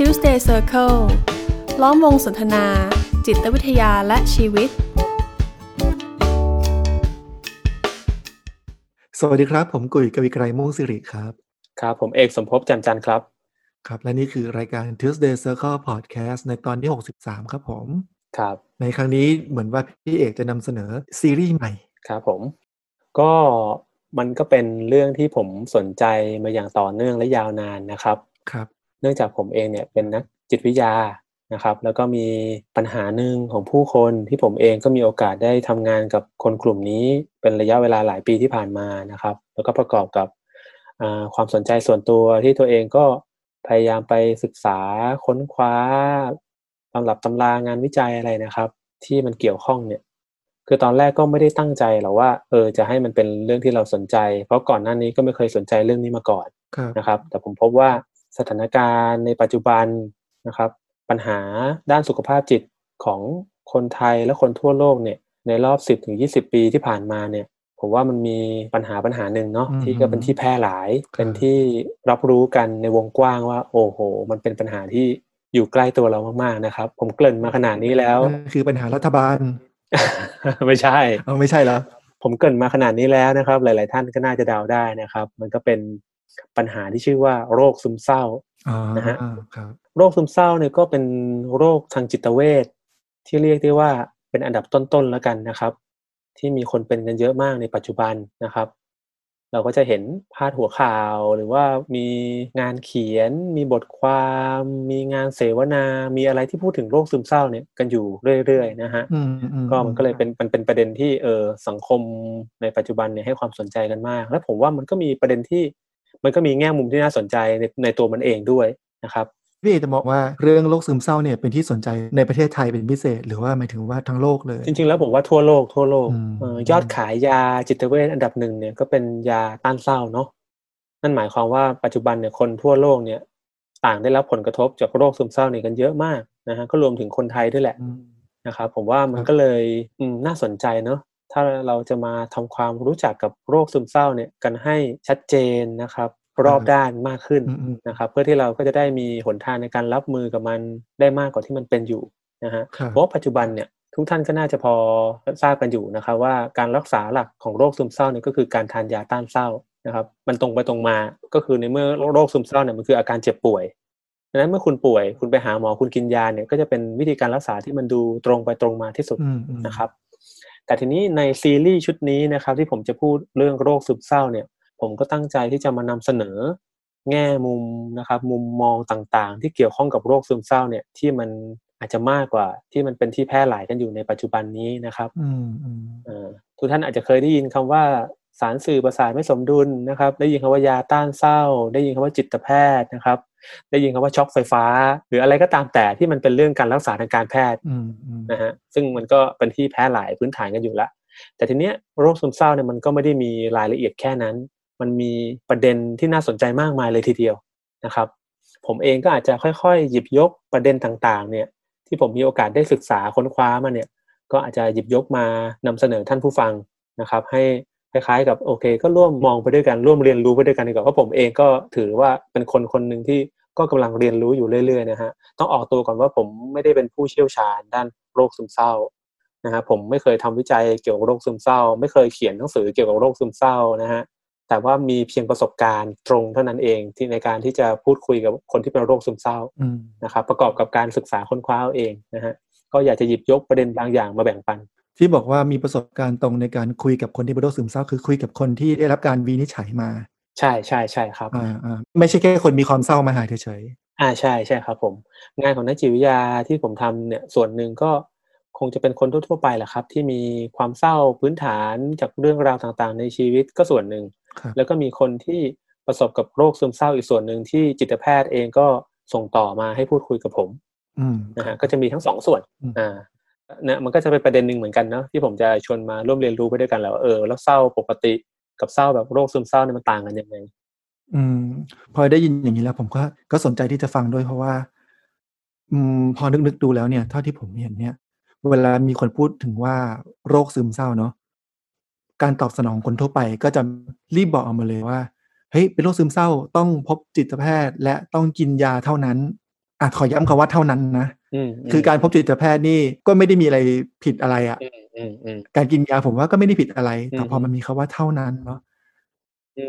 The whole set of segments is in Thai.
Tuesday Circle ล้อมวงสนทนา จิตวิทยาและชีวิต สวัสดีครับ ผมกุยกวีไกรม่วงสิริครับ ครับ ผมเอกสมภพแจ่มจันทร์ครับ ครับ และนี่คือรายการ Tuesday Circle Podcast ในตอนที่ 63 ครับผม ครับ ในครั้งนี้เหมือนว่าพี่เอกจะนำเสนอซีรีส์ใหม่ ครับผม ก็มันก็เป็นเรื่องที่ผมสนใจมาอย่างต่อเนื่องและยาวนานนะครับ ครับ เนื่องจากผมเองเนี่ยเป็นนักจิตวิทยานะครับ แล้วก็มีปัญหาหนึ่งของผู้คนที่ผมเองก็มีโอกาสได้ทำงานกับคนกลุ่มนี้ เป็นระยะเวลาหลายปีที่ผ่านมานะครับ แล้วก็ประกอบกับความสนใจส่วนตัวที่ตัวเองก็พยายามไปศึกษาค้นคว้าตำรับตำรางานวิจัยอะไรนะครับ ที่มันเกี่ยวข้องเนี่ยคือตอนแรกก็ไม่ได้ตั้งใจหรอกว่าเออจะให้มันเป็นเรื่องที่เราสนใจ เพราะก่อนหน้านี้ก็ไม่เคยสนใจเรื่องนี้มาก่อนนะครับ แต่ผมพบว่า สถานการณ์ในปัจจุบันนะครับ ปัญหาด้านสุขภาพจิตของคนไทยและคนทั่วโลกเนี่ย ในรอบ 10ถึง20 ปีที่ผ่านมาเนี่ย ผมว่ามันมีปัญหาปัญหาหนึ่งเนาะที่ก็เป็นที่แพร่หลาย เป็นที่รับรู้กันในวงกว้างว่า โอ้โห มันเป็นปัญหาที่อยู่ใกล้ตัวเรามากๆนะครับ ผมเกริ่นมาขนาดนี้แล้ว คือปัญหารัฐบาล ไม่ใช่เออไม่ใช่แล้วผมเกริ่นมาขนาดนี้แล้วนะครับ หลาย ๆ ท่านก็น่าจะเดาได้นะครับ มันก็เป็น ปัญหาที่ชื่อว่าโรคซึมเศร้านะฮะโรคซึมเศร้าเนี่ยก็เป็นโรคทางจิตเวชที่เรียกได้ว่าเป็นอันดับต้นๆแล้วกันนะครับ ที่มีคนเป็นกันเยอะมากในปัจจุบันนะครับ เราก็จะเห็นพาดหัวข่าวหรือว่ามีงานเขียน มีบทความ มีงานเสวนา มีอะไรที่พูดถึงโรคซึมเศร้าเนี่ยกันอยู่เรื่อยๆนะฮะก็มันก็เลยเป็นมันเป็นประเด็นที่เออสังคมในปัจจุบันเนี่ยให้ความสนใจกันมาก และผมว่ามันก็มีประเด็นที่ มันก็มีแง่มุมที่น่าสนใจในในตัวมันเองด้วยนะครับพี่เอกจะบอกว่าเรื่องโรคซึมเศร้าเนี่ยเป็นที่สนใจในประเทศไทยเป็นพิเศษ หรือว่าหมายถึงว่าทั้งโลกเลย จริงๆแล้วผมว่าทั่วโลกทั่วโลกยอดขายยาจิตเวชอันดับหนึ่งเนี่ยก็เป็นยาต้านเศร้าเนาะนั่นหมายความว่าปัจจุบันเนี่ยคนทั่วโลกเนี่ยต่างได้รับผลกระทบจากโรคซึมเศร้านี่กันเยอะมากนะฮะก็รวมถึงคนไทยด้วยแหละนะครับผมว่ามันก็เลยน่าสนใจเนาะ ถ้าเราจะมาทำความรู้จักกับโรคซึมเศร้าเนี่ยกันให้ชัดเจนนะครับ รอบด้านมากขึ้นนะครับ เพื่อที่เราก็จะได้มีหนทางในการรับมือกับมันได้มากกว่าที่มันเป็นอยู่นะฮะเพราะปัจจุบันเนี่ยทุกท่านก็น่าจะพอทราบกันอยู่นะครับว่าการรักษาหลักของโรคซึมเศร้าเนี่ยก็คือการทานยาต้านเศร้านะครับมันตรงไปตรงมาก็คือในเมื่อโรคซึมเศร้าเนี่ยมันคืออาการเจ็บป่วยดังนั้นเมื่อคุณป่วยคุณไปหาหมอคุณกินยาเนี่ยก็จะเป็นวิธีการรักษาที่มันดูตรงไปตรงมาที่สุดนะครับ แต่ทีนี้ในซีรีส์ชุดนี้นะครับ ที่ผมจะพูดเรื่องโรคซึมเศร้าเนี่ย ผมก็ตั้งใจที่จะมานำเสนอ แง่มุมนะครับ มุมมองต่างๆ ที่เกี่ยวข้องกับโรคซึมเศร้าเนี่ยที่มันอาจจะมากกว่าที่มันเป็นที่แพร่หลายกันอยู่ในปัจจุบันนี้นะครับทุกท่านอาจจะเคยได้ยินคำว่าสารสื่อประสาทไม่สมดุลนะครับ ได้ยินคำว่ายาต้านเศร้า ได้ยินคำว่าจิตแพทย์นะครับ ได้ยินคำว่าช็อกไฟฟ้า หรืออะไรก็ตามแต่ที่มันเป็นเรื่องการรักษาทางการแพทย์นะฮะซึ่งมันก็เป็นที่แพร่หลายพื้นฐานกันอยู่แล้วแต่ทีเนี้ยโรคซึมเศร้าเนี่ยมันก็ไม่ได้มีรายละเอียดแค่นั้น มันมีประเด็นที่น่าสนใจมากมายเลยทีเดียวนะครับ ผมเองก็อาจจะค่อยๆ หยิบยกประเด็นต่างๆ เนี่ย ที่ผมมีโอกาสได้ศึกษาค้นคว้ามาเนี่ย ก็อาจจะหยิบยกมานำเสนอท่านผู้ฟังนะครับ ให้คล้ายๆ กับโอเค ก็ร่วมมองไปด้วยกันร่วมเรียนรู้ไปด้วยกันดีกว่าเพราะผมเองก็ถือว่าเป็นคนคนหนึ่งที่ ก็กำลังเรียนรู้อยู่เรื่อยๆนะฮะต้องออกตัวก่อนว่าผมไม่ได้เป็นผู้เชี่ยวชาญด้านโรคซึมเศร้านะฮะผมไม่เคยทำวิจัยเกี่ยวกับโรคซึมเศร้า ไม่เคยเขียนหนังสือเกี่ยวกับโรคซึมเศร้านะฮะแต่ว่ามีเพียงประสบการณ์ตรงเท่านั้นเองที่ในการที่จะพูดคุยกับคนที่เป็นโรคซึมเศร้านะครับประกอบกับการศึกษาค้นคว้าเองนะฮะก็อยากจะหยิบยกประเด็นบางอย่างมาแบ่งปัน ที่บอกว่ามีประสบการณ์ตรงในการคุยกับคนที่เป็นโรคซึมเศร้า คือคุยกับคนที่ได้รับการวินิจฉัยมา ใช่ใช่ใช่ครับอ่าอ่าไม่ใช่แค่คนมีความเศร้ามาหายเฉยอ่าใช่ใช่ครับ ผม งานของนักจิตวิทยาที่ผมทำเนี่ยส่วนหนึ่งก็คงจะเป็นคนทั่วๆไปแหละครับ ที่มีความเศร้าพื้นฐานจากเรื่องราวต่างๆ ในชีวิตก็ส่วนหนึ่งแล้วก็มีคนที่ประสบกับโรคซึมเศร้าอีกส่วนหนึ่งที่จิตแพทย์เองก็ส่งต่อมาให้พูดคุยกับผมนะฮะก็จะมีทั้งสองส่วนอ่าเนี่ยมันก็จะเป็นประเด็นหนึ่งเหมือนกันเนาะที่ผมจะชวนมาร่วมเรียนรู้ไปด้วยกันแล้วเออแล้วเศร้าปกติ กับเศร้าแบบโรคซึมเศร้าเนี่ยมันต่างกันยังไงอืม พอได้ยินอย่างนี้แล้ว ผมก็ก็สนใจที่จะฟังด้วยเพราะว่า อืม พอนึกนึกดูแล้วเนี่ยเท่าที่ผมเห็นเนี่ย เวลามีคนพูดถึงว่าโรคซึมเศร้าเนาะการตอบสนองคนทั่วไปก็จะรีบบอกออกมาเลยว่าเฮ้ยเป็นโรคซึมเศร้าต้องพบจิตแพทย์ และต้องกินยาเท่านั้น อาจขอย้ำคำว่าเท่านั้นนะคือการพบจิตแพทย์นี่ก็ไม่ได้มีอะไรผิดอะไรอะ่ะการกินยาผมว่าก็ไม่ได้ผิดอะไร แต่พอมันมีคาว่าเท่านั้นเนาะ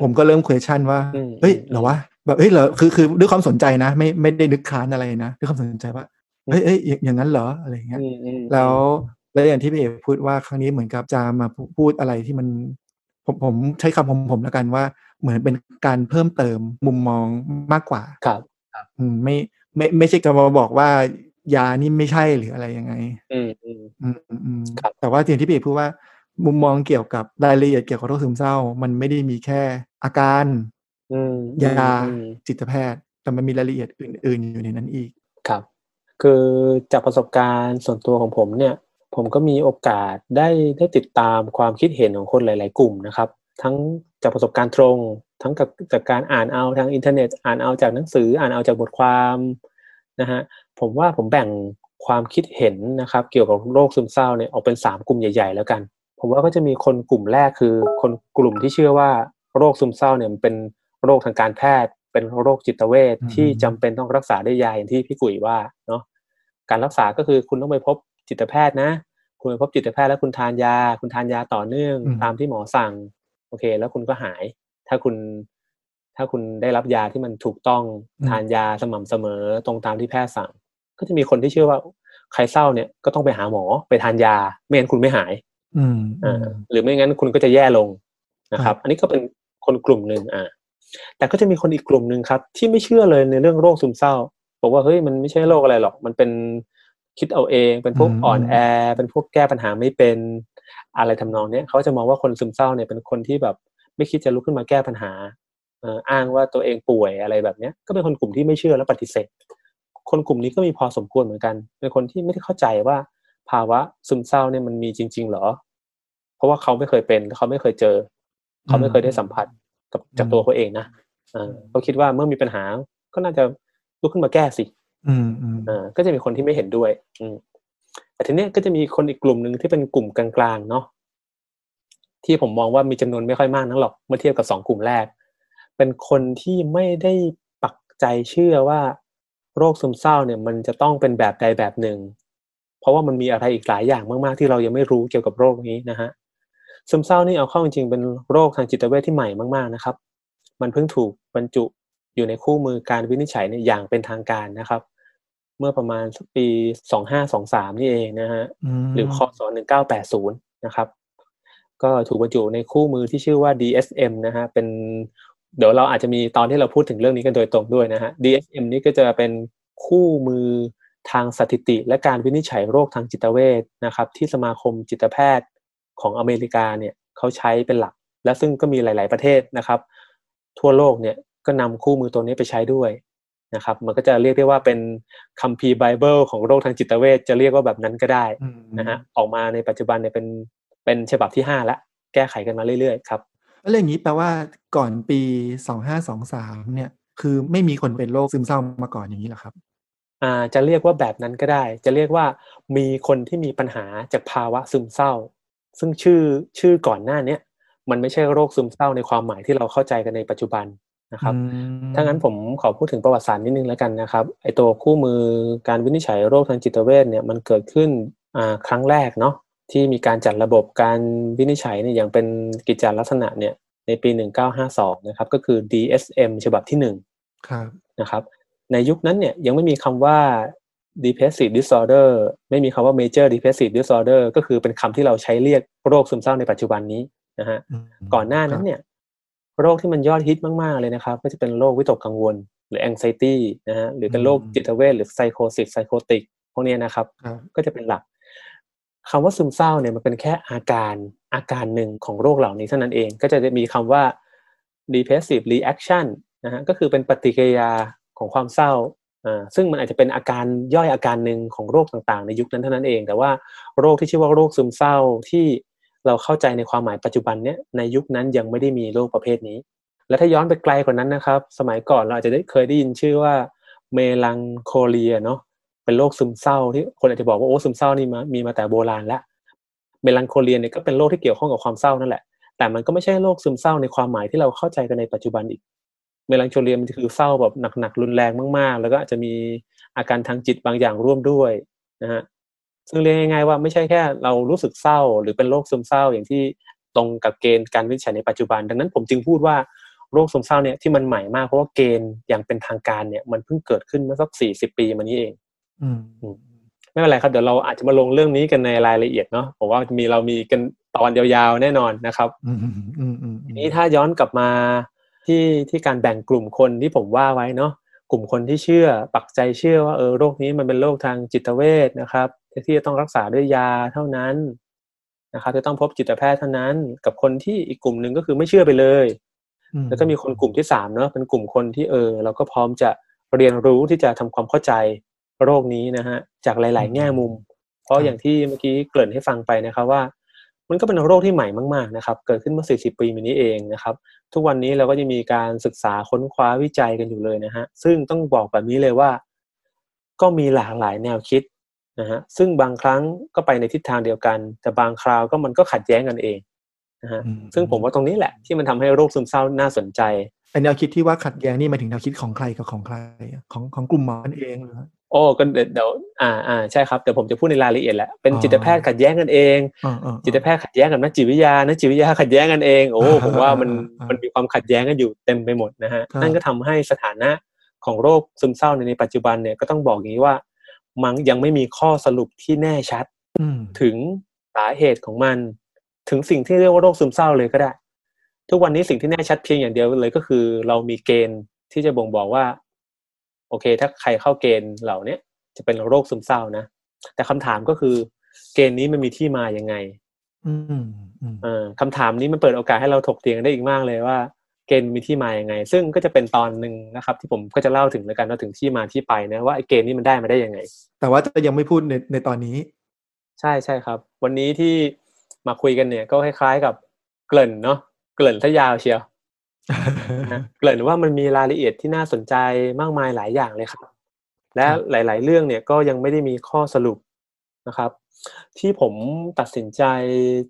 ผมก็เริ่ม question ว่าเฮ้ยเหรอวะแบบเฮ้ยเหรอคือคือด้วยความสนใจนะ ไม่ไม่ได้นึกค้านอะไรนะด้วยความสนใจว่าเฮ้ยเอ้ยอย่างนั้นเหรออะไรเงี้ยแล้วแล้วอย่างที่พี่เอกพูดว่าครั้งนี้เหมือนกับจะมาพูดอะไรที่มันผมผมใช้คำผมผมแล้วกันว่า เหมือนเป็นการเพิ่มเติมมุมมองมากกว่าครับอืมไม่ ไม่ไม่ใช่การมาบอกว่ายานี่ไม่ใช่หรืออะไรยังไง อืมอืมอืมอืมแต่ว่าอย่างที่พี่เอกพูดว่า มุมมองเกี่ยวกับรายละเอียดเกี่ยวกับโรคซึมเศร้า มันไม่ได้มีแค่อาการยาจิตแพทย์ แต่มันมีรายละเอียดอื่น ๆ อยู่ในนั้นอีกครับ คือจากประสบการณ์ส่วนตัวของผมเนี่ย ผมก็มีโอกาสได้ได้ติดตามความคิดเห็นของคนหลาย ๆ กลุ่มนะครับ ทั้งจากประสบการณ์ตรง ทั้งกับจากการอ่านเอาทางอินเทอร์เน็ต อ่านเอาจากหนังสืออ่านเอาจากบทความนะฮะผมว่าผมแบ่งความคิดเห็นนะครับ เกี่ยวกับโรคซึมเศร้าเนี่ยออกเป็นสามกลุ่มใหญ่ ๆ แล้วกัน ผมว่าก็จะมีคนกลุ่มแรกคือ คนกลุ่มที่เชื่อว่าโรคซึมเศร้าเนี่ยมันเป็นโรคทางการแพทย์ เป็นโรคจิตเวชที่จำเป็นต้องรักษาด้วยยาอย่างที่พี่กุ๋ยว่าเนาะการรักษาก็คือคุณต้องไปพบจิตแพทย์นะ คุณไปพบจิตแพทย์แล้วคุณทานยา คุณทานยาต่อเนื่องตามที่หมอสั่งโอเค แล้วคุณก็หาย ถ้าคุณถ้าคุณได้รับยาที่มันถูกต้องทานยาสม่ำเสมอตรงตามที่แพทย์สั่ง ก็จะมีคนที่เชื่อว่าใครเศร้าเนี่ยก็ต้องไปหาหมอไปทานยา ไม่งั้นคุณไม่หาย อืมอ่าหรือไม่งั้นคุณก็จะแย่ลงนะครับ อันนี้ก็เป็นคนกลุ่มหนึ่งอ่าแต่ก็จะมีคนอีกกลุ่มหนึ่งครับ ที่ไม่เชื่อเลยในเรื่องโรคซึมเศร้า บอกว่าเฮ้ยมันไม่ใช่โรคอะไรหรอก มันเป็นคิดเอาเองเป็นพวกอ่อนแอ เป็นพวกแก้ปัญหาไม่เป็นอะไรทำนองเนี้ยเขาจะมองว่าคนซึมเศร้าเนี่ยเป็นคนที่แบบ ไม่คิดจะลุกขึ้นมาแก้ปัญหาอ้างว่าตัวเองป่วยอะไรแบบเนี้ยก็เป็นคนกลุ่มที่ไม่เชื่อและปฏิเสธ คนกลุ่มนี้ก็มีพอสมควรเหมือนกัน เป็นคนที่ไม่ได้เข้าใจว่าภาวะซึมเศร้าเนี่ยมันมีจริงๆเหรอ เพราะว่าเขาไม่เคยเป็นเขาไม่เคยเจอ เขาไม่เคยได้สัมผัสกับจากตัวเขาเองนะเขาคิดว่าเมื่อมีปัญหาก็น่าจะลุกขึ้นมาแก้สิอ่าก็จะมีคนที่ไม่เห็นด้วย อืมแต่ทีนี้ก็จะมีคนอีกกลุ่มหนึ่งที่เป็นกลุ่มกลางๆเนาะ ที่ผมมองว่ามีจำนวนไม่ค่อยมากนักหรอกเมื่อเทียบกับสองกลุ่มแรก เป็นคนที่ไม่ได้ปักใจเชื่อว่าโรคซึมเศร้าเนี่ยมันจะต้องเป็นแบบใดแบบหนึ่ง เพราะว่ามันมีอะไรอีกหลายอย่างมากๆ ที่เรายังไม่รู้เกี่ยวกับโรคนี้นะฮะซึมเศร้านี่เอาเข้าจริงๆเป็นโรคทางจิตเวชที่ใหม่มากๆนะครับ มันเพิ่งถูกบรรจุอยู่ในคู่มือการวินิจฉัยเนี่ยอย่างเป็นทางการนะครับ เมื่อประมาณสักปีสองห้าสองสามนี่เองนะฮะหรือคศหนึ่งเก้าแปดศูนย์นะครับ ก็ถูกบรรจุในคู่มือที่ชื่อว่า DSM นะฮะเป็นเดี๋ยวเราอาจจะมีตอนที่เราพูดถึงเรื่องนี้กันโดยตรงด้วยนะฮะ DSM นี่ก็จะเป็นคู่มือทางสถิติและการวินิจฉัยโรคทางจิตเวชนะครับที่สมาคมจิตแพทย์ของอเมริกาเนี่ยเขาใช้เป็นหลัก และซึ่งก็มีหลาย ๆประเทศนะครับ ทั่วโลกเนี่ยก็นำคู่มือตัวนี้ไปใช้ด้วยนะครับ มันก็จะเรียกได้ว่าเป็นคัมภีร์ไบเบิลของโรคทางจิตเวชจะเรียกว่าแบบนั้นก็ได้นะฮะออกมาในปัจจุบันเนี่ยเป็น เป็นฉบับที่ห้าละแก้ไขกันมาเรื่อยๆครับแล้วอย่างนี้แปลว่าก่อนปีสองห้าสองสามเนี่ยคือไม่มีคนเป็นโรคซึมเศร้ามาก่อนอย่างนี้หรอครับอ่าจะเรียกว่าแบบนั้นก็ได้ จะเรียกว่ามีคนที่มีปัญหาจากภาวะซึมเศร้า ซึ่งชื่อชื่อก่อนหน้าเนี้ยมันไม่ใช่โรคซึมเศร้าในความหมายที่เราเข้าใจกันในปัจจุบันนะครับถ้างั้นผมขอพูดถึงประวัติศาสตร์นิดนึงแล้วกันนะครับไอตัวคู่มือการวินิจฉัยโรคทางจิตเวชเนี่ยมันเกิดขึ้นอ่าครั้งแรกเนาะ ที่มีการจัดระบบการวินิจฉัยเนี่ยอย่างเป็นกิจจลักษณะเนี่ยในปี 1952 นะครับ ก็คือ DSM ฉบับที่1ครับนะครับ ในยุคนั้นเนี่ยยังไม่มีคำว่า depressive disorder ไม่มีคำว่า major depressive disorder ก็คือเป็นคำที่เราใช้เรียกโรคซึมเศร้าในปัจจุบันนี้นะฮะก่อนหน้านั้นเนี่ยโรคที่มันยอดฮิตมาก ๆ เลยนะครับ ก็จะเป็นโรควิตกกังวล หรือ anxiety นะฮะหรือเป็นโรคจิตเวชหรือ psychosis psychotic พวกนี้นะครับ ก็จะเป็นหลัก คำว่าซึมเศร้าเนี่ยมันเป็นแค่อาการอาการหนึ่งของโรคเหล่านี้เท่านั้นเอง ก็จะมีคำว่า depressive reaction นะฮะก็คือเป็นปฏิกิริยาของความเศร้าอ่าซึ่งมันอาจจะเป็นอาการย่อยอาการหนึ่งของโรคต่างๆ ในยุคนั้นเท่านั้นเอง แต่ว่าโรคที่ชื่อว่าโรคซึมเศร้าที่เราเข้าใจในความหมายปัจจุบันเนี้ยในยุคนั้นยังไม่ได้มีโรคประเภทนี้ และถ้าย้อนไปไกลกว่านั้นนะครับ สมัยก่อนเราอาจจะได้เคยได้ยินชื่อว่าเมลังโคเลียเนาะ เป็นโรคซึมเศร้าที่คนอาจจะบอกว่าโอ้ซึมเศร้านี่มามีมาแต่โบราณแล้วเมลังโคเลียเนี่ยก็เป็นโรคที่เกี่ยวข้องกับความเศร้านั่นแหละ แต่มันก็ไม่ใช่โรคซึมเศร้าในความหมายที่เราเข้าใจกันในปัจจุบันอีก เมลังโคเลียมันคือเศร้าแบบหนักๆรุนแรงมากๆ แล้วก็อาจจะมีอาการทางจิตบางอย่างร่วมด้วยนะฮะซึ่งเรียกง่ายๆว่าไม่ใช่แค่เรารู้สึกเศร้า หรือเป็นโรคซึมเศร้าอย่างที่ตรงกับเกณฑ์การวินิจฉัยในปัจจุบัน ดังนั้นผมจึงพูดว่าโรคซึมเศร้าเนี่ยที่มันใหม่มากเพราะว่าเกณฑ์อย่างเป็นทางการเนี่ยมันเพิ่งเกิดขึ้นเมื่อสักสี่สิบปีมานี้เอง ไม่เป็นไรครับเดี๋ยวเราอาจจะมาลงเรื่องนี้กันในรายละเอียดเนาะผมว่ามีเรามีกันตอนยาวๆแน่นอนนะครับอืมอืมอืมอืมทีนี้ถ้าย้อนกลับมาที่ที่การแบ่งกลุ่มคนที่ผมว่าไว้เนาะกลุ่มคนที่เชื่อปักใจเชื่อว่าเออโรคนี้มันเป็นโรคทางจิตเวชนะครับที่จะต้องรักษาด้วยยาเท่านั้นนะครับ จะต้องพบจิตแพทย์เท่านั้น กับคนที่อีกกลุ่มหนึ่งก็คือไม่เชื่อไปเลย แล้วก็มีคนกลุ่มที่สามเนาะเป็นกลุ่มคนที่เออเราก็พร้อมจะเรียนรู้ที่จะทำความเข้าใจ โรคนี้นะฮะจากหลาย ๆ แง่มุม เพราะอย่างที่เมื่อกี้เกริ่นให้ฟังไปนะครับว่า มันก็เป็นโรคที่ใหม่มาก ๆ นะครับ เกิดขึ้นเมื่อ 40 ปีมานี้เองนะครับ ทุกวันนี้เราก็จะมีการศึกษาค้นคว้าวิจัยกันอยู่เลยนะฮะซึ่งต้องบอกแบบนี้เลยว่า ก็มีหลากหลายแนวคิดนะฮะซึ่งบางครั้งก็ไปในทิศทางเดียวกัน แต่บางคราวก็มันก็ขัดแย้งกันเองนะฮะซึ่งผมว่าตรงนี้แหละที่มันทำให้โรคซึมเศร้าน่าสนใจไอแนวคิดที่ว่าขัดแย้งนี่หมายถึงแนวคิดของใครกับของใครของของกลุ่มหมอเองหรือ โอ้ก็เดี๋ยวอ่าอ่าใช่ครับเดี๋ยวผมจะพูดในรายละเอียดแหละเป็นจิตแพทย์ขัดแย้งกันเอง จิตแพทย์ขัดแย้งกับนักจิตวิทยานักจิตวิทยาขัดแย้งกันเองโอ้ผมว่ามันมันมีความขัดแย้งกันอยู่เต็มไปหมดนะฮะนั่นก็ทำให้สถานะของโรคซึมเศร้าในปัจจุบันเนี่ยก็ต้องบอกอย่างนี้ว่า มันยังไม่มีข้อสรุปที่แน่ชัดถึงสาเหตุของมัน ถึงสิ่งที่เรียกว่าโรคซึมเศร้าเลยก็ได้ ทุกวันนี้สิ่งที่แน่ชัดเพียงอย่างเดียวเลยก็คือ เรามีเกณฑ์ที่จะบ่งบอกว่า โอเค ถ้าใครเข้าเกณฑ์เหล่าเนี้ยจะเป็นโรคซึมเศร้านะ แต่คำถามก็คือ เกณฑ์นี้มันมีที่มาอย่างไงอืมเออคำถามนี้มันเปิดโอกาสให้เราถกเถียงได้อีกมากเลยว่า เกณฑ์มีที่มาอย่างไง ซึ่งก็จะเป็นตอนหนึ่งนะครับ ที่ผมก็จะเล่าถึงแล้วกันว่าถึงที่มาที่ไปนะว่าไอ้เกณฑ์นี้มันได้มาได้ยังไง แต่ว่าจะยังไม่พูดในในตอนนี้ ใช่ใช่ครับ วันนี้ที่มาคุยกันเนี่ย ก็คล้ายๆกับเกริ่นเนาะเกริ่นถ้ายาวเชียว เกริ่นว่ามันมีรายละเอียดที่น่าสนใจมากมายหลายอย่างเลยครับ และหลาย ๆ เรื่องเนี่ยก็ยังไม่ได้มีข้อสรุปนะครับ ที่ผมตัดสินใจ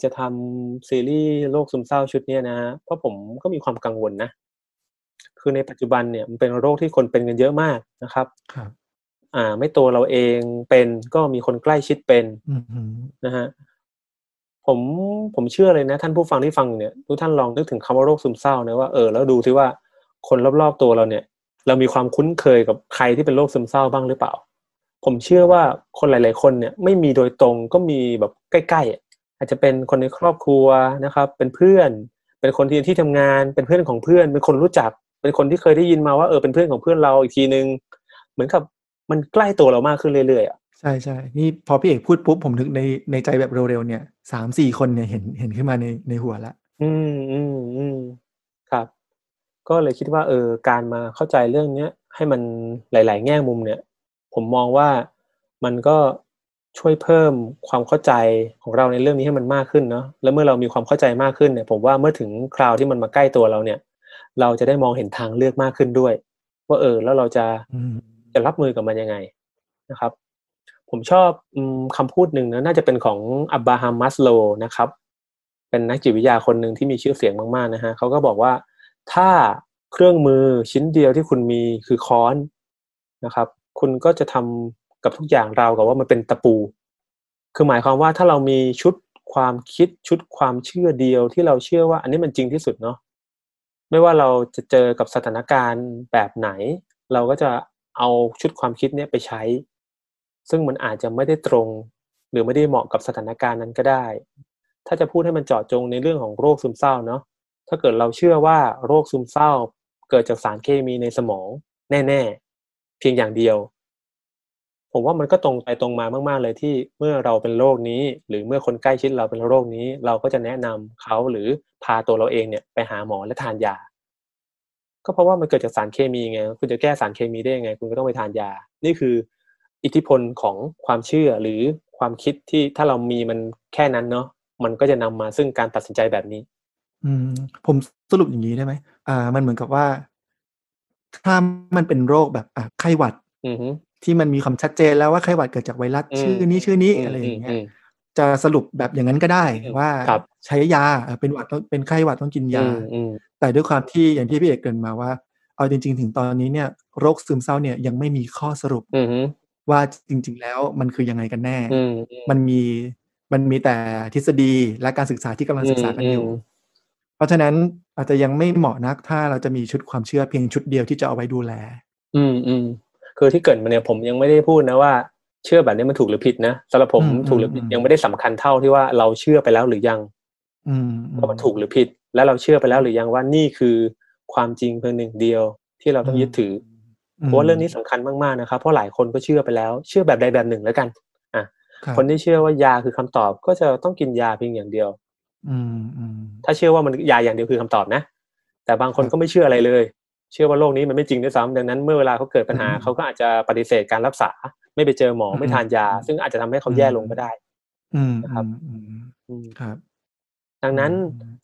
จะทำซีรีส์โรคซึมเศร้าชุดนี้นะเพราะผมก็มีความกังวลนะ คือในปัจจุบันเนี่ยมันเป็นโรคที่คนเป็นกันเยอะมากนะครับครับอ่า ไม่ตัวเราเองเป็นก็มีคนใกล้ชิดเป็นนะฮะ ผมผมเชื่อเลยนะ ท่านผู้ฟังที่ฟังเนี่ยทุกท่านลองนึกถึงคำว่าโรคซึมเศร้านะว่าเออแล้วดูซิว่าคนรอบๆตัวเราเนี่ย เรามีความคุ้นเคยกับใครที่เป็นโรคซึมเศร้าบ้างหรือเปล่า ผมเชื่อว่าคนหลาย ๆ คนเนี่ยไม่มีโดยตรงก็มีแบบใกล้ๆอาจจะเป็นคนในครอบครัวนะครับ เป็นเพื่อน เป็นคนที่ที่ทำงาน เป็นเพื่อนของเพื่อน เป็นคนรู้จัก เป็นคนที่เคยได้ยินมาว่าเออเป็นเพื่อนของเพื่อนเราอีกทีนึง เหมือนกับมันใกล้ตัวเรามากขึ้นเรื่อยๆอะ ใช่ใช่นี่พอพี่เอกพูดปุ๊บผมนึกในในใจแบบเร็วๆเนี่ยสามสี่คนเนี่ยเห็นเห็นขึ้นมาในในหัวละ อืมอืมอืมครับ ก็เลยคิดว่า เออ การมาเข้าใจเรื่องเนี้ยให้มันหลาย ๆ แง่มุมเนี่ย ผมมองว่ามันก็ช่วยเพิ่มความเข้าใจของเราในเรื่องนี้ให้มันมากขึ้นเนาะแล้วเมื่อเรามีความเข้าใจมากขึ้นเนี่ย ผมว่าเมื่อถึงคราวที่มันมาใกล้ตัวเราเนี่ย เราจะได้มองเห็นทางเลือกมากขึ้นด้วย ว่าเออ แล้วเราจะจะรับมือกับมันยังไงนะครับ ผมชอบคำพูดหนึ่งนะน่าจะเป็นของอับบราฮัมมัสโลนะครับ เป็นนักจิตวิทยาคนหนึ่งที่มีชื่อเสียงมากๆนะฮะเขาก็บอกว่าถ้าเครื่องมือชิ้นเดียวที่คุณมีคือค้อนนะครับ คุณก็จะทำกับทุกอย่างเรากับว่ามันเป็นตะปู คือหมายความว่าถ้าเรามีชุดความคิดชุดความเชื่อเดียวที่เราเชื่อว่าอันนี้มันจริงที่สุดเนาะไม่ว่าเราจะเจอกับสถานการณ์แบบไหน เราก็จะเอาชุดความคิดเนี้ยไปใช้ ซึ่งมันอาจจะไม่ได้ตรง หรือไม่ได้เหมาะกับสถานการณ์นั้นก็ได้ ถ้าจะพูดให้มันเจาะจงในเรื่องของโรคซึมเศร้าเนาะถ้าเกิดเราเชื่อว่าโรคซึมเศร้า เกิดจากสารเคมีในสมอง แน่ๆ เพียงอย่างเดียว ผมว่ามันก็ตรงไปตรงมามากๆเลยที่เมื่อเราเป็นโรคนี้ หรือเมื่อคนใกล้ชิดเราเป็นโรคนี้ เราก็จะแนะนำเขาหรือพาตัวเราเองเนี่ยไปหาหมอและทานยา ก็เพราะว่ามันเกิดจากสารเคมีไงคุณจะแก้สารเคมีได้ยังไง คุณก็ต้องไปทานยา นี่คือ อิทธิพลของความเชื่อหรือความคิดที่ถ้าเรามีมันแค่นั้นเนาะมันก็จะนำมาซึ่งการตัดสินใจแบบนี้ อืม ผมสรุปอย่างนี้ได้ไหมอ่า มันเหมือนกับว่า ถ้ามันเป็นโรคแบบอะไข้หวัด อืที่มันมีความชัดเจนแล้วว่าไข้หวัดเกิดจากไวรัสชื่อนี้ชื่อนี้อะไรอย่างเงี้ยจะสรุปแบบอย่างนั้นก็ได้ว่าใช้ยาเป็นหวัดต้องเป็นไข้หวัดต้องกินยาแต่ด้วยความที่อย่างที่พี่เอกเกินมาว่า เอาจริง ๆ ถึงตอนนี้เนี่ย โรคซึมเศร้าเนี่ยยังไม่มีข้อสรุป ว่าจริง ๆ แล้วมันคือยังไงกันแน่ มันมีมันมีแต่ทฤษฎีและการศึกษาที่กำลังศึกษากันอยู่ เพราะฉะนั้นอาจจะยังไม่เหมาะนักถ้าเราจะมีชุดความเชื่อเพียงชุดเดียวที่จะเอาไว้ดูแล อืมอืมคือที่เกิดมาเนี่ยผมยังไม่ได้พูดนะว่าเชื่อแบบนี้มันถูกหรือผิดนะสำหรับผมถูกหรือผิดยังไม่ได้สำคัญเท่าที่ว่าเราเชื่อไปแล้วหรือยังว่ามันถูกหรือผิด แล้วเราเชื่อไปแล้วหรือยังว่านี่คือความจริงเพียงหนึ่งเดียวที่เราต้องยึดถือ เพราะว่าเรื่องนี้สำคัญมากๆนะครับเพราะหลายคนก็เชื่อไปแล้ว เชื่อแบบใดแบบหนึ่งแล้วกันอะคนที่เชื่อว่ายาคือคำตอบก็จะต้องกินยาเพียงอย่างเดียว อืมถ้าเชื่อว่ามันยาอย่างเดียวคือคำตอบนะ แต่บางคนก็ไม่เชื่ออะไรเลย เชื่อว่าโลกนี้มันไม่จริงด้วยซ้ำดังนั้นเมื่อเวลาเขาเกิดปัญหาเขาก็อาจจะปฏิเสธการรักษา ไม่ไปเจอหมอไม่ทานยา ซึ่งอาจจะทำให้เขาแย่ลงก็ได้ อืมนะครับครับ ดังนั้น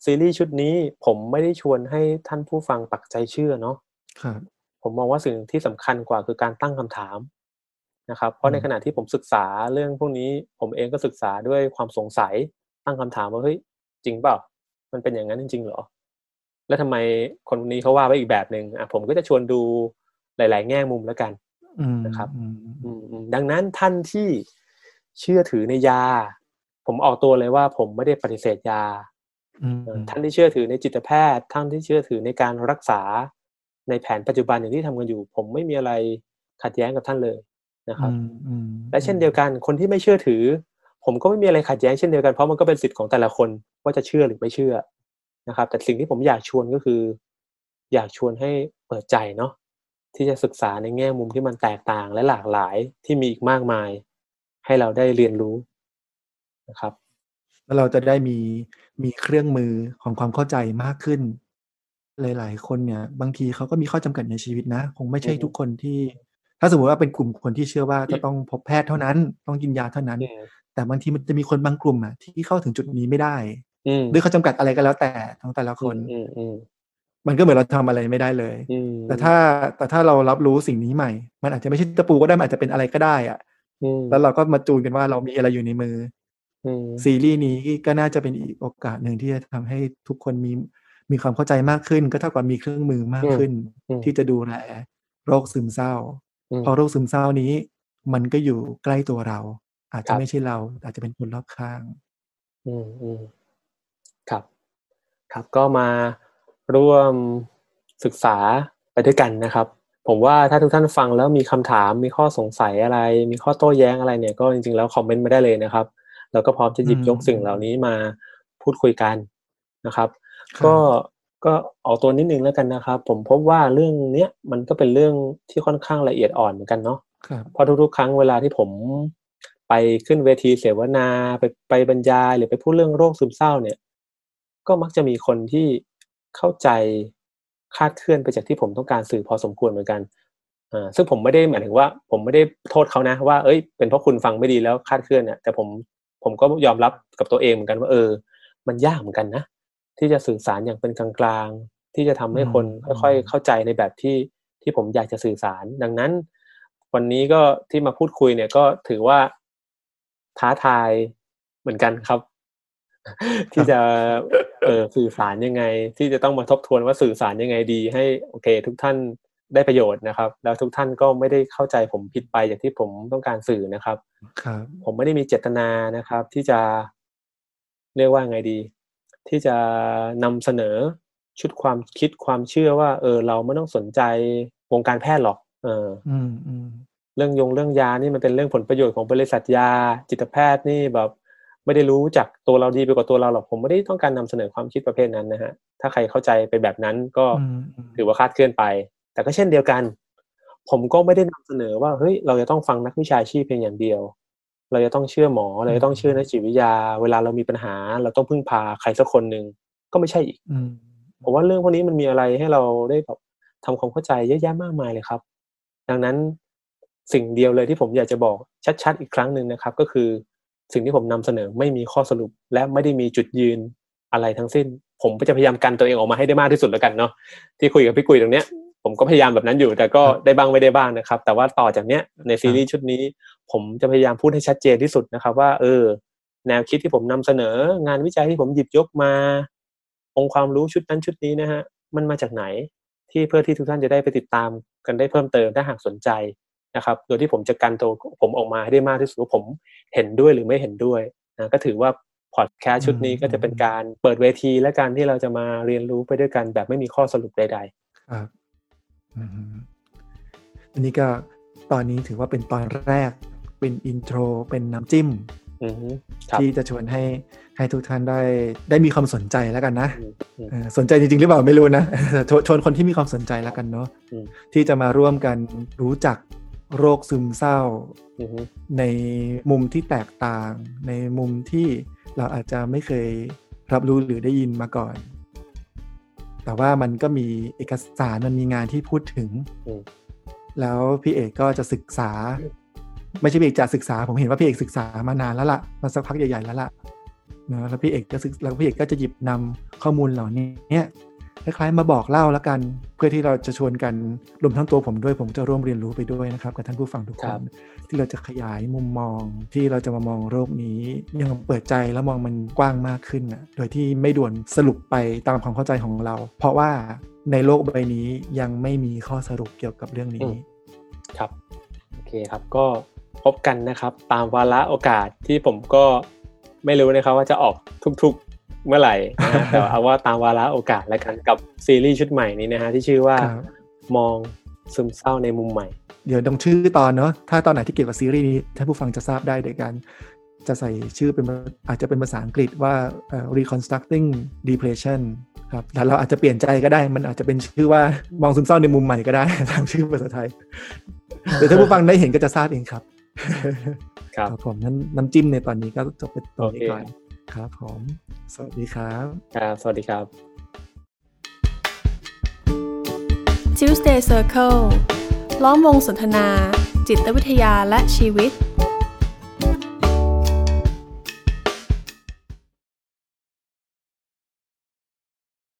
ซีรีส์ชุดนี้ผมไม่ได้ชวนให้ท่านผู้ฟังปักใจเชื่อเนาะครับ ผมมองว่าสิ่งที่สำคัญกว่าคือการตั้งคำถามนะครับ เพราะในขณะที่ผมศึกษาเรื่องพวกนี้ ผมเองก็ศึกษาด้วยความสงสัยตั้งคำถามว่าเฮ้ยจริงเปล่า มันเป็นอย่างนั้นจริงๆหรอ แล้วทำไมคนนี้เขาว่าไว้อีกแบบหนึ่งอะผมก็จะชวนดูหลาย ๆ แง่มุมแล้วกันนะครับดังนั้นท่านที่เชื่อถือในยา ผมออกตัวเลยว่าผมไม่ได้ปฏิเสธยาท่านที่เชื่อถือในจิตแพทย์ท่านที่เชื่อถือในการรักษา ในแผนปัจจุบันอย่างที่ทำกันอยู่ ผมไม่มีอะไรขัดแย้งกับท่านเลยนะครับและเช่นเดียวกันคนที่ไม่เชื่อถือ ผมก็ไม่มีอะไรขัดแย้งเช่นเดียวกันเพราะมันก็เป็นสิทธิ์ของแต่ละคนว่าจะเชื่อหรือไม่เชื่อนะครับ แต่สิ่งที่ผมอยากชวนก็คือ อยากชวนให้เปิดใจเนาะที่จะศึกษาในแง่มุมที่มันแตกต่างและหลากหลายที่มีอีกมากมาย ให้เราได้เรียนรู้นะครับแล้วเราจะได้มีมีเครื่องมือของความเข้าใจมากขึ้น หลาย ๆ คนเนี่ย บางทีเขาก็มีข้อจำกัดในชีวิตนะ คงไม่ใช่ทุกคนที่ ถ้าสมมติว่าเป็นกลุ่มคนที่เชื่อว่า จะต้องพบแพทย์เท่านั้น ต้องกินยาเท่านั้นแต่บางทีมันจะมีคนบางกลุ่มอะที่เข้าถึงจุดนี้ไม่ได้ด้วยข้อจำกัดอะไรก็แล้วแต่ทั้งแต่ละคนมันก็เหมือนเราทำอะไรไม่ได้เลยแต่ถ้าแต่ถ้าเรารับรู้สิ่งนี้ใหม่ มันอาจจะไม่ใช่ตะปูก็ได้ มันอาจจะเป็นอะไรก็ได้อะแล้วเราก็มาจูนกันว่า เรามีอะไรอยู่ในมือซีรีส์นี้ก็น่าจะเป็นอีกโอกาสหนึ่งที่จะทำให้ทุกคนมี มีความเข้าใจมากขึ้น ก็เท่ากับมีเครื่องมือมากขึ้น ที่จะดูแลโรคซึมเศร้าเพราะโรคซึมเศร้านี้ มันก็อยู่ใกล้ตัวเรา อาจจะไม่ใช่เรา อาจจะเป็นคนรอบข้าง อืมอืมครับ ครับก็มาร่วมศึกษาไปด้วยกันนะครับ ผมว่าถ้าทุกท่านฟังแล้วมีคำถามมีข้อสงสัยอะไร มีข้อโต้แย้งอะไรเนี่ยก็จริงๆแล้วคอมเมนต์มาได้เลยนะครับ แล้วก็พร้อมจะหยิบยกสิ่งเหล่านี้มาพูดคุยกันนะครับ ก็ก็ออกตัวนิดนึงแล้วกันนะครับ ผมพบว่าเรื่องเนี้ยมันก็เป็นเรื่องที่ค่อนข้างละเอียดอ่อนเหมือนกันเนาะเพราะทุกๆ ครั้งเวลาที่ผมไปขึ้นเวทีเสวนาไปไปบรรยายหรือไปพูดเรื่องโรคซึมเศร้าเนี่ย ก็มักจะมีคนที่เข้าใจคาดเคลื่อนไปจากที่ผมต้องการสื่อพอสมควรเหมือนกันอ่าซึ่งผมไม่ได้หมายถึงว่า ผมไม่ได้โทษเขานะ ว่าเอ้ยเป็นเพราะคุณฟังไม่ดีแล้วคาดเคลื่อนเนี่ยแต่ผมผมก็ยอมรับกับตัวเองเหมือนกันว่าเออ มันยากเหมือนกันนะ ที่จะสื่อสารอย่างเป็นกลางๆ ที่จะทำให้คนค่อยๆ เข้าใจในแบบที่ที่ผมอยากจะสื่อสาร ดังนั้น วันนี้ก็ที่มาพูดคุยเนี่ยก็ถือว่าท้าทายเหมือนกันครับ ที่จะเออสื่อสารยังไง ที่จะต้องมาทบทวนว่าสื่อสารยังไงดี ให้โอเค ทุกท่านได้ประโยชน์นะครับ แล้วทุกท่านก็ไม่ได้เข้าใจผมผิดไปอย่างที่ผมต้องการสื่อนะครับ ครับ ผมไม่ได้มีเจตนานะครับ ที่จะเรียกว่าไงดี ที่จะนำเสนอชุดความคิดความเชื่อว่า เออ เราไม่ต้องสนใจวงการแพทย์หรอก เออเรื่องยงเรื่องยานี่มันเป็นเรื่องผลประโยชน์ของบริษัทยา จิตแพทย์นี่แบบไม่ได้รู้จักตัวเราดีไปกว่าตัวเราหรอกผมไม่ได้ต้องการนำเสนอความคิดประเภทนั้นนะฮะถ้าใครเข้าใจไปแบบนั้นก็ถือว่าคาดเคลื่อนไป แต่ก็เช่นเดียวกัน ผมก็ไม่ได้นำเสนอว่าเฮ้ยเราจะต้องฟังนักวิชาชีพเพียงอย่างเดียว เราจะต้องเชื่อหมอเราจะต้องเชื่อนักจิตวิทยา เวลาเรามีปัญหา เราต้องพึ่งพาใครสักคนหนึ่งก็ไม่ใช่อีกผมว่าเรื่องพวกนี้มันมีอะไรให้เราได้แบบทำความเข้าใจเยอะแยะมากมายเลยครับ ดังนั้นสิ่งเดียวเลยที่ผมอยากจะบอกชัด ๆ อีกครั้งหนึ่งนะครับ ก็คือสิ่งที่ผมนำเสนอไม่มีข้อสรุป และไม่ได้มีจุดยืนอะไรทั้งสิ้น ผมก็จะพยายามกันตัวเองออกมาให้ได้มากที่สุดแล้วกันเนาะที่คุยกับพี่กุยตรงเนี้ย ผมก็พยายามแบบนั้นอยู่ แต่ก็ได้บ้างไม่ได้บ้างนะครับ แต่ว่าต่อจากเนี้ยในซีรีส์ชุดนี้ ผมจะพยายามพูดให้ชัดเจนที่สุดนะครับ ว่า เออ แนวคิดที่ผมนำเสนอ งานวิจัยที่ผมหยิบยกมา องค์ความรู้ชุดนั้นชุดนี้นะฮะมันมาจากไหนที่เพื่อที่ทุกท่านจะได้ไปติดตามกันได้เพิ่มเติมถ้าหากสนใจนะครับ โดยที่ผมจะกันตัวผมออกมาให้ได้มากที่สุดว่าผมเห็นด้วยหรือไม่เห็นด้วยนะก็ถือว่าพอดแคสต์ชุดนี้ก็จะเป็นการเปิดเวทีและการที่เราจะมาเรียนรู้ไปด้วยกันแบบไม่มีข้อสรุปใด ๆ ครับ อันนี้ก็ตอนนี้ถือว่าเป็นตอนแรก เป็นอินโทร เป็นน้ำจิ้มที่จะชวนให้ให้ทุกท่านได้ได้มีความสนใจแล้วกันนะสนใจจริงๆหรือเปล่าไม่รู้นะชวนคนที่มีความสนใจแล้วกันเนาะที่จะมาร่วมกันรู้จักโรคซึมเศร้าในมุมที่แตกต่าง ในมุมที่เราอาจจะไม่เคยรับรู้หรือได้ยินมาก่อน แต่ว่ามันก็มีเอกสารมันมีงานที่พูดถึง แล้วพี่เอกก็จะศึกษา ไม่ใช่พี่เอกจะศึกษา ผมเห็นว่าพี่เอกศึกษามานานแล้วละ่ะมาสักพักใหญ่ๆแล้วละ่ะนะแล้วพี่เอกก็ศึกแล้วพี่เอกก็จะหยิบนำข้อมูลเหล่านี้ คล้ายๆมาบอกเล่าแล้วกัน เพื่อที่เราจะชวนกันรวมทั้งตัวผมด้วยผมจะร่วมเรียนรู้ไปด้วยนะครับกับท่านผู้ฟังทุกคน ที่เราจะขยายมุมมอง ที่เราจะมามองโรคนี้ยังเปิดใจแล้วมองมันกว้างมากขึ้นนะโดยที่ไม่ด่วนสรุปไปตามความเข้าใจของเรา เพราะว่าในโลกใบนี้ยังไม่มีข้อสรุปเกี่ยวกับเรื่องนี้ครับโอเคครับก็พบกันนะครับ ตามวาระโอกาสที่ผมก็ไม่รู้นะครับว่าจะออกทุกๆ เมื่อไหร่นะแต่เอาว่าตามวาระโอกาสแล้วกันกับซีรีส์ชุดใหม่นี้นะฮะที่ชื่อว่ามองซึมเศร้าในมุมใหม่ เดี๋ยวต้องชื่อตอนเนาะถ้าตอนไหนที่เกี่ยวกับซีรีส์นี้ท่านผู้ฟังจะทราบได้โดยการจะใส่ชื่อเป็นอาจจะเป็นภาษาอังกฤษว่า reconstructing depression ครับแต่เราอาจจะเปลี่ยนใจก็ได้ มันอาจจะเป็นชื่อว่ามองซึมเศร้าในมุมใหม่ก็ได้ตามชื่อภาษาไทยเดี๋ยวท่านผู้ฟังได้เห็นก็จะทราบเองครับ ครับผมนั้นน้ำจิ้มในตอนนี้ก็จบไปตรงนี้ก่อน ครับผม สวัสดีครับ ครับ สวัสดีครับ Tuesday Circle ล้อมวงสนทนา จิตวิทยาและชีวิต